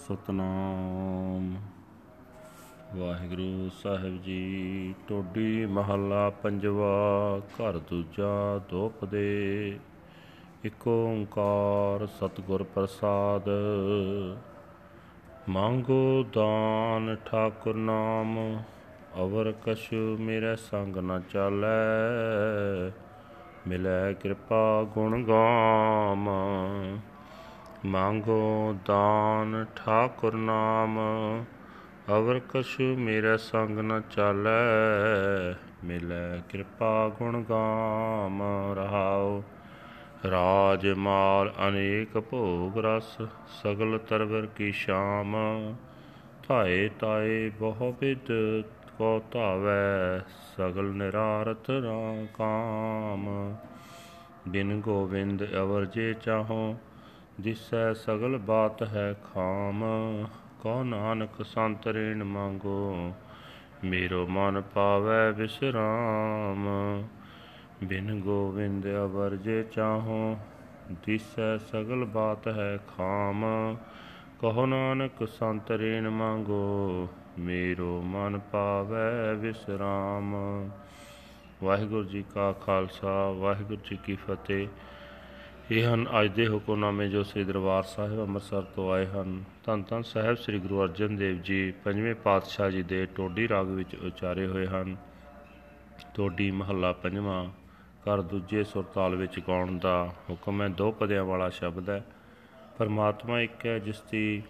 ਸਤਨਾਮ। ਵਾਹਿਗੁਰੂ ਸਾਹਿਬ ਜੀ, ਟੋਡੀ ਮਹੱਲਾ ਪੰਜਵਾ, ਘਰ ਦੂਜਾ ਦੋਪਦੇ ਇਕ ਓੰਕਾਰ ਸਤਿਗੁਰ ਪ੍ਰਸਾਦ। ਮੰਗੋ ਦਾਨ ਠਾਕੁਰ ਨਾਮ, ਅਵਰ ਕਛੁ ਮੇਰੇ ਸੰਗ ਨ ਚਾਲੈ। ਮਿਲੈ ਕਿਰਪਾ ਗੁਣ ਗਾਮ। ਮੰਗੋ ਦਾਨ ਠਾਕੁਰ ਨਾਮ, ਅਵਰ ਕਛੁ ਮੇਰੇ ਸੰਗ ਨ ਚਾਲੈ, ਮਿਲੈ ਕਿਰਪਾ ਗੁਣ ਗਾਮ ਰਹਾਉ। ਰਾਜ ਮਾਲ ਅਨੇਕ ਭੋਗ ਰਸ, ਸਗਲ ਤਰਵਰ ਕੀ ਸ਼ਾਮ। ਧਾਏ ਤਾਏ ਬਹੁ ਵਿਦ ਕੋ ਧਾਵੈ, ਸਗਲ ਨਿਰਾਰਥ ਰਾ ਕਾਮ। ਬਿਨ ਗੋਵਿੰਦ ਅਵਰ ਜੇ ਚਾਹੋ ਜਿਸੈ ਸਗਲ ਬਾਤ ਹੈ ਖਾਮ ਕੋ ਨਾਨਕ ਸੰਤ ਰੇਣ ਮੰਗੋ, ਮੇਰੋ ਮਨ ਪਾਵੈ ਵਿਸਰਾਮ। ਬਿਨ ਗੋਵਿੰਦ ਅਵਰ ਜੇ ਚਾਹੋ, ਦਿਸੈ ਸਗਲ ਬਾਤ ਹੈ ਖਾਮ ਕਹੋ ਨਾਨਕ ਸੰਤ ਰੇਣ ਮੰਗੋ, ਮੇਰੋ ਮਨ ਪਾਵੈ ਵਿਸਰਾਮ। ਵਾਹਿਗੁਰੂ ਜੀ ਕਾ ਖਾਲਸਾ, ਵਾਹਿਗੁਰੂ ਜੀ ਕੀ ਫਤਿਹ। ਇਹ ਹਨ ਅੱਜ ਦੇ ਹੁਕਮਨਾਮੇ ਜੋ ਸ੍ਰੀ ਦਰਬਾਰ ਸਾਹਿਬ ਅੰਮ੍ਰਿਤਸਰ ਤੋਂ ਆਏ ਹਨ। ਧੰਨ ਧੰਨ ਸਾਹਿਬ ਸ੍ਰੀ ਗੁਰੂ ਅਰਜਨ ਦੇਵ ਜੀ ਪੰਜਵੇਂ ਪਾਤਸ਼ਾਹ ਜੀ ਦੇ ਟੋਡੀ ਰਾਗ ਵਿੱਚ ਉਚਾਰੇ ਹੋਏ ਹਨ। ਟੋਡੀ ਮਹੱਲਾ ਪੰਜਵਾਂ ਕਰ ਦੂਜੇ ਸੁਰਤਾਲ ਵਿੱਚ ਗਾਉਣ ਦਾ ਹੁਕਮ ਹੈ, ਦੋ ਪਦਿਆਂ ਵਾਲਾ ਸ਼ਬਦ ਹੈ। ਪਰਮਾਤਮਾ ਇੱਕ ਹੈ, ਜਿਸ ਦੀ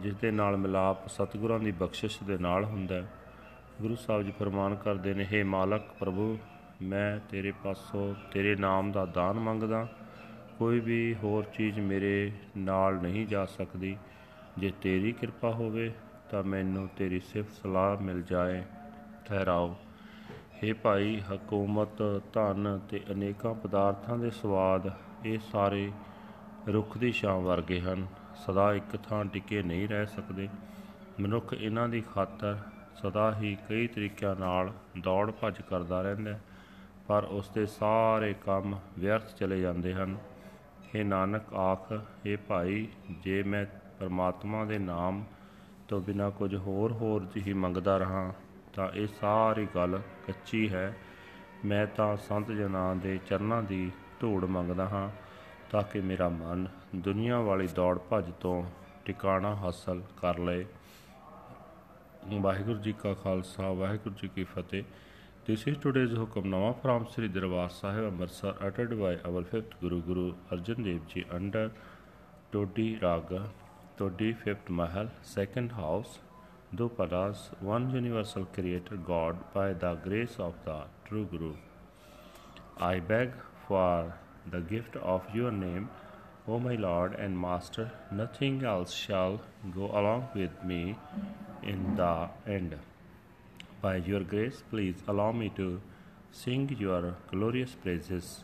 ਜਿਸ ਦੇ ਨਾਲ ਮਿਲਾਪ ਸਤਿਗੁਰਾਂ ਦੀ ਬਖਸ਼ਿਸ਼ ਦੇ ਨਾਲ ਹੁੰਦਾ ਹੈ। ਗੁਰੂ ਸਾਹਿਬ ਜੀ ਫਰਮਾਨ ਕਰਦੇ ਨੇ हे ਮਾਲਕ ਪ੍ਰਭੂ, ਮੈਂ ਤੇਰੇ ਪਾਸੋਂ ਤੇਰੇ ਨਾਮ ਦਾ ਦਾਨ ਮੰਗਦਾ ਕੋਈ ਵੀ ਹੋਰ ਚੀਜ਼ ਮੇਰੇ ਨਾਲ ਨਹੀਂ ਜਾ ਸਕਦੀ। ਜੇ ਤੇਰੀ ਕਿਰਪਾ ਹੋਵੇ ਤਾਂ ਮੈਨੂੰ ਤੇਰੀ ਸਿਫਤ ਸਲਾਹ ਮਿਲ ਜਾਏ। ਠਹਿਰਾਓ। हे ਭਾਈ, ਹਕੂਮਤ, ਧਨ ਤੇ ਅਨੇਕਾਂ ਪਦਾਰਥਾਂ ਦੇ ਸਵਾਦ ਇਹ ਸਾਰੇ ਰੁੱਖ ਦੀ ਛਾਂ ਵਰਗੇ ਹਨ। ਸਦਾ ਇੱਕ ਥਾਂ ਟਿਕੇ ਨਹੀਂ ਰਹਿ ਸਕਦੇ। ਮਨੁੱਖ ਇਹਨਾਂ ਦੀ ਖਾਤਰ ਸਦਾ ਹੀ ਕਈ ਤਰੀਕਿਆਂ ਨਾਲ ਦੌੜ ਭੱਜ ਕਰਦਾ ਰਹਿੰਦਾ ਪਰ ਉਸ ਦੇ ਸਾਰੇ ਕੰਮ ਵਿਅਰਥ ਚਲੇ ਜਾਂਦੇ ਹਨ। हे ਨਾਨਕ ਆਖ हे ਭਾਈ, ਜੇ ਮੈਂ ਪਰਮਾਤਮਾ ਦੇ ਨਾਮ ਤੋਂ ਬਿਨਾ ਕੁਝ ਹੋਰ ਹੋਰ ਹੀ ਮੰਗਦਾ ਰਹਾ, ਤਾਂ ਇਹ ਸਾਰੀ ਗੱਲ ਕੱਚੀ ਹੈ। ਮੈਂ ਤਾਂ ਸੰਤ ਜਨਾਂ ਦੇ ਚਰਨਾਂ ਦੀ ਧੂੜ ਮੰਗਦਾ ਹਾਂ, ਤਾਂ ਕਿ ਮੇਰਾ ਮਨ ਦੁਨੀਆ ਵਾਲੀ ਦੌੜ ਭੱਜ ਤੋਂ ਟਿਕਾਣਾ ਹਾਸਲ ਕਰ ਲਏ। ਵਾਹਿਗੁਰੂ ਜੀ ਕਾ ਖਾਲਸਾ, ਵਾਹਿਗੁਰੂ ਜੀ ਕੀ ਫਤਿਹ। This is today's Hukamnama from Sri Darbar Sahib Amritsar uttered by our fifth Guru Guru Arjan Dev Ji under Todi Raga, Todi fifth Mahal, second house, Dupadas, one universal creator God by the grace of the true Guru. I beg for the gift of your name, O my Lord and Master, nothing else shall go along with me in the end. By your grace, please allow me to sing your glorious praises.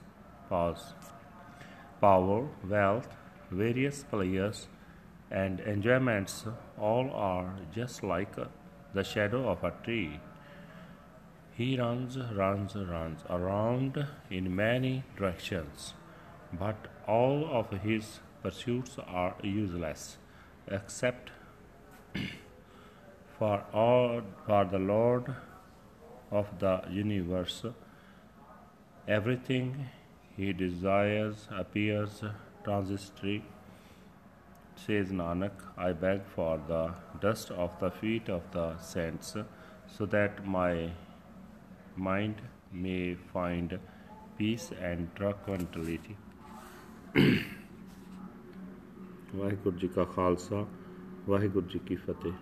Pause. Power, wealth, various pleasures, and enjoyments all are just like the shadow of a tree. He runs, runs, runs around in many directions, but all of his pursuits are useless except for all for the Lord of the universe. Everything he desires appears transitory. Says Nanak, I beg for the dust of the feet of the saints, so that my mind may find peace and tranquility. Waheguru ji ਕਾ ਖਾਲਸਾ ਵਾਹਿਗੁਰੂ ਜੀ ਕੀ ਫਤਿਹ